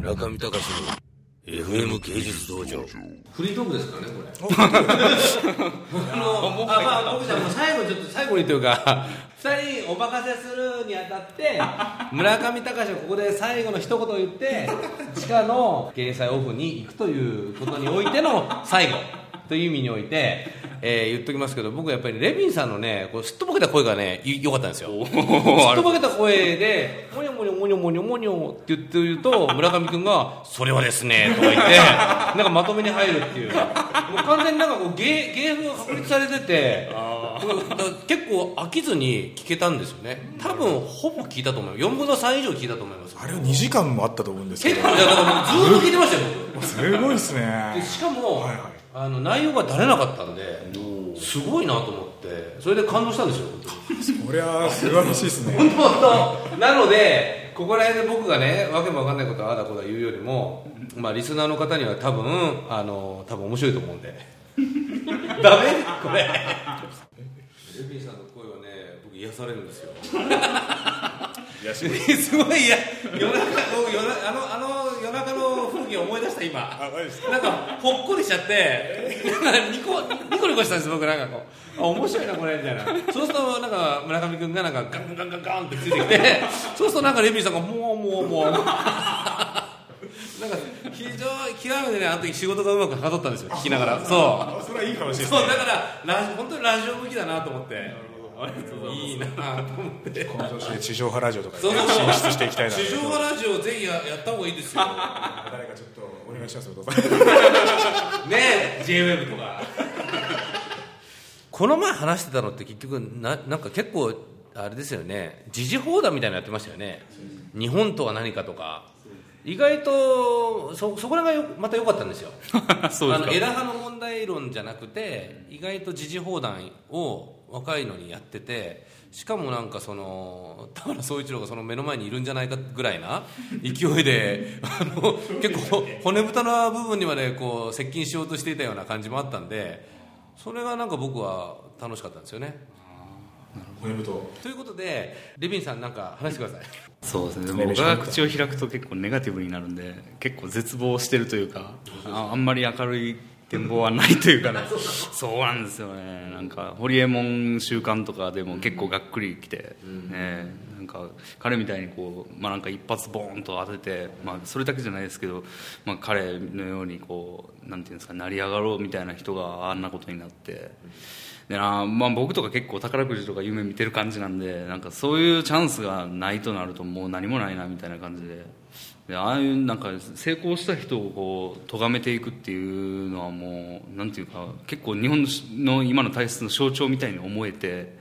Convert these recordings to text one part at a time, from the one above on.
村上隆の FM 芸術道場。フリートークですからねこれ。あのあまあ僕じゃもう最後ちょっと最後にというか 2人お任せするにあたって 村上隆がここで最後の一言を言って地下の掲載オフに行くということにおいての最後という意味において、えー言っときますけど僕はやっぱりレビンさんのねこうすっとぼけた声がねい良かったんですよ。すっとぼけた声で「もにょもにょもにょもにょもにょ」って言ってると村上君が「それはですね」とか言って なんかまとめに入るっていう。もう完全になんかこう芸芸風が確立されてて結構飽きずに聞けたんですよね。多分ほぼ聞いたと思う4分の3以上聞いたと思います。あれは2時間もあったと思うんですけど。結構だからもうずーっと聞いてましたよ僕。すごいですね。でしかも、はいはいあの内容がだれなかったんですごいなと思ってそれで感動したんですよ。これは素晴らしいですね。本当本当。なのでここら辺で僕がねわけもわかんないことをああだこうだ言うよりも、まあ、リスナーの方には多分あの多分面白いと思うんで。ダメ？これね僕癒されるんですよ。す。ごいいや夜中僕夜なあのあの夜中の風景を思い出した今。なんかほっこりしちゃってニコニコニコしたんです僕なんかこう。あ面白いなこれみたいな。そうするとなんか村上君がなんかガンガンガンガンってついてきて。そうするとなんかレビンさんがもうもうもう。なんか非常に極めてねあの時仕事がうまくはかどったんですよ聞きながら。そうあそれはいい話ですね。そうだからラジ本当にラジオ向きだなと思っていいな。と思って。この調子で地上波ラジオとかそうそうにね進出していきたいな。地上波ラジオぜひややった方がいいですよ。誰かちょっとお願いしますよお父さんね JWEB とか。この前話してたのって結局ななんか結構あれですよね。時事報道みたいなのやってましたよね。日本とは何かとか。意外とそそこらがよまた良かったんですよ。そうですか。あの枝葉の問題論じゃなくて意外と時事報談を若いのにやっててしかもなんかその田原総一郎がその目の前にいるんじゃないかぐらいな勢いであの結構骨太な部分にまでこう接近しようとしていたような感じもあったんでそれがなんか僕は楽しかったんですよね。骨太。ということでレビンさんなんか話してください。そうですね。ね僕が口を開くと結構ネガティブになるんで結構絶望してるというかああんまり明るい展望はないというかね。そうなんですよね。なんかホリエモン週刊とかでも結構がっくりきて、ね、なんか彼みたいにこう、まあ、なんか一発ボーンと当てて、まあ、それだけじゃないですけど、まあ、彼のようにこうなんていうんですか成り上がろうみたいな人があんなことになって。でなまあ、僕とか結構宝くじとか夢見てる感じなんでなんかそういうチャンスがないとなるともう何もないなみたいな感じででああいうなんか成功した人をこう咎めていくっていうのはもうなんていうか結構日本の今の体質の象徴みたいに思えて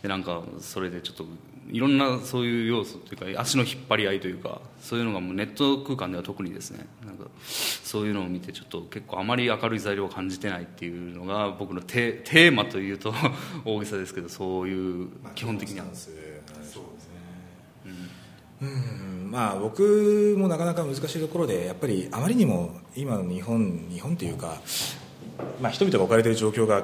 でなんかそれでちょっといろんなそういう要素というか足の引っ張り合いというかそういうのがもうネット空間では特にですねなんかそういうのを見てちょっと結構あまり明るい材料を感じてないっていうのが僕のテテーマというと 大げさですけどそういう基本的には。そうですね。うんまあ僕もなかなか難しいところでやっぱりあまりにも今の日本日本というか、まあ、人々が置かれている状況が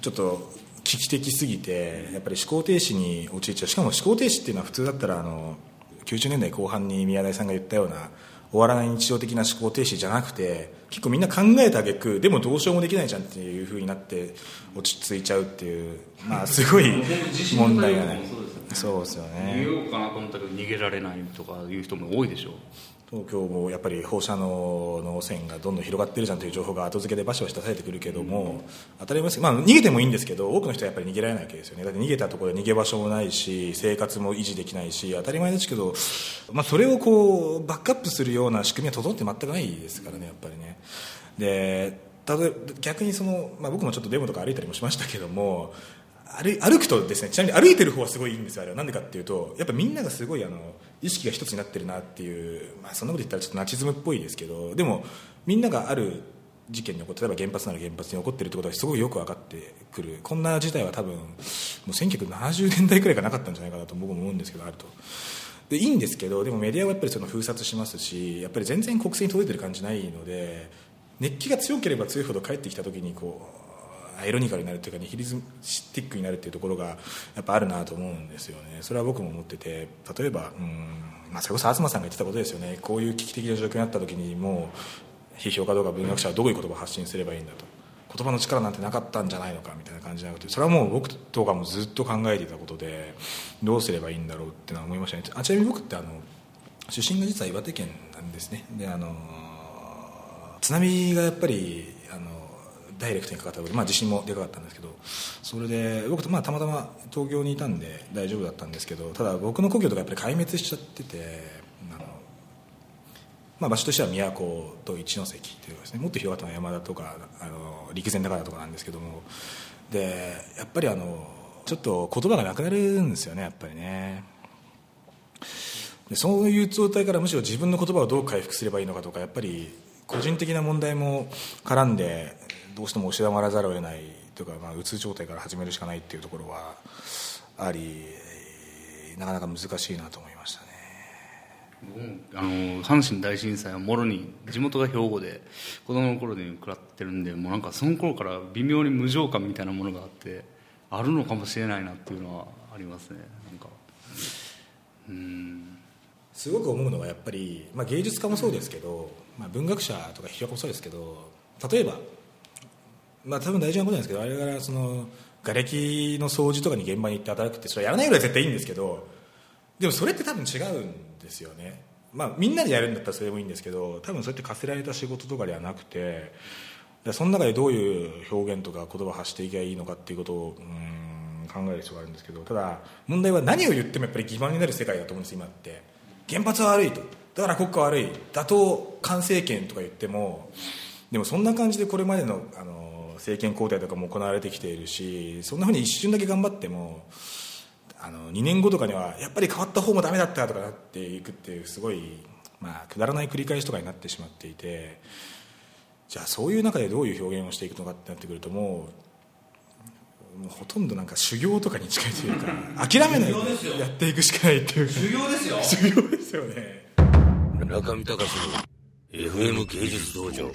ちょっと危機的すぎてやっぱり思考停止に陥っちゃう。しかも思考停止っていうのは普通だったらあの90年代後半に宮台さんが言ったような終わらない日常的な思考停止じゃなくて結構みんな考えた挙句でもどうしようもできないじゃんっていうふうになって落ち着いちゃうっていうまあすごい問題がねそうですよ逃げねようかなと思ったけど逃げられないとかいう人も多いでしょ。う東京もやっぱり放射能の汚染がどんどん広がってるじゃんという情報が後付けでバシバシ出されてくるけども、当たり前です。けど、まあ、逃げてもいいんですけど多くの人はやっぱり逃げられないわけですよね。だって逃げたところで逃げ場所もないし生活も維持できないし当たり前ですけど、まあ、それをこうバックアップするような仕組みは整って全くないですからねやっぱりね。で例えば逆にその、まあ、僕もちょっとデモとか歩いたりもしましたけども歩歩くとですねちなみに歩いてる方はすごいいいんですよあれはなんでかっていうとやっぱみんながすごいあの意識が一つになってるなっていう、まあ、そんなこと言ったらちょっとナチズムっぽいですけどでもみんながある事件に起こって例えば原発なら原発に起こってるってことがすごいよく分かってくるこんな事態は多分もう1970年代くらいがなかったんじゃないかなと僕も思うんですけどあると。でいいんですけどでもメディアはやっぱりその封殺しますしやっぱり全然国政に届いてる感じないので熱気が強ければ強いほど帰ってきた時にこアイロニカルになるというかニヒリズムシティックになるっていうところがやっぱあるなと思うんですよね。それは僕も思ってて例えばうんまあ、それこそ東さんが言ってたことですよね。こういう危機的な状況になった時にもう批評家とか文学者はどういう言葉を発信すればいいんだと。言葉の力なんてなかったんじゃないのかみたいな感じじゃなくてそれはもう僕とかもずっと考えていたことでどうすればいいんだろうってのは思いましたね。あちなみに僕ってあの出身が実は岩手県なんですね。であの津波がやっぱりあのダイレクトにかかったことで、まあ、地震もでかかったんですけどそれで僕、まあ、たまたま東京にいたんで大丈夫だったんですけどただ僕の故郷とかやっぱり壊滅しちゃっててあの、まあ、場所としては宮古と一ノ関というかですねもっと広がったのは山田とかあの陸前高田とかなんですけどもでやっぱりあのちょっと言葉がなくなるんですよねやっぱりね。でそういう状態からむしろ自分の言葉をどう回復すればいいのかとかやっぱり個人的な問題も絡んでどうしても押し黙らざるを得ないというか、まあ、うつ状態から始めるしかないっていうところはありなかなか難しいなと思いましたね。あの阪神大震災はもろに地元が兵庫で子供の頃に食らってるんでもうなんかその頃から微妙に無情感みたいなものがあってあるのかもしれないなっていうのはありますね。なんか。うん。すごく思うのはやっぱり、まあ、芸術家もそうですけど、まあ、文学者とか批評家もそうですけど例えばまあ多分大事なことなんですけどあれからその瓦礫の掃除とかに現場に行って働くってそれはやらないぐらい絶対いいんですけどでもそれって多分違うんですよね。まあみんなでやるんだったらそれもいいんですけど多分そうやって課せられた仕事とかではなくてその中でどういう表現とか言葉を発していけばいいのかっていうことをうん考える必要があるんですけどただ問題は何を言ってもやっぱり欺瞞になる世界だと思うんです今って。原発は悪いと。だから国家は悪い。打倒完成権とか言ってもでもそんな感じでこれまでのあの政権交代とかも行われてきているしそんなふうに一瞬だけ頑張ってもあの2年後とかにはやっぱり変わった方もダメだったとかなっていくっていうすごい、まあ、くだらない繰り返しとかになってしまっていてじゃあそういう中でどういう表現をしていくのかってなってくるともうもうほとんどなんか修行とかに近いというか 諦めないでやっていくしかないっていう。修行ですよ。修行ですよね。中見隆の FM 芸術道場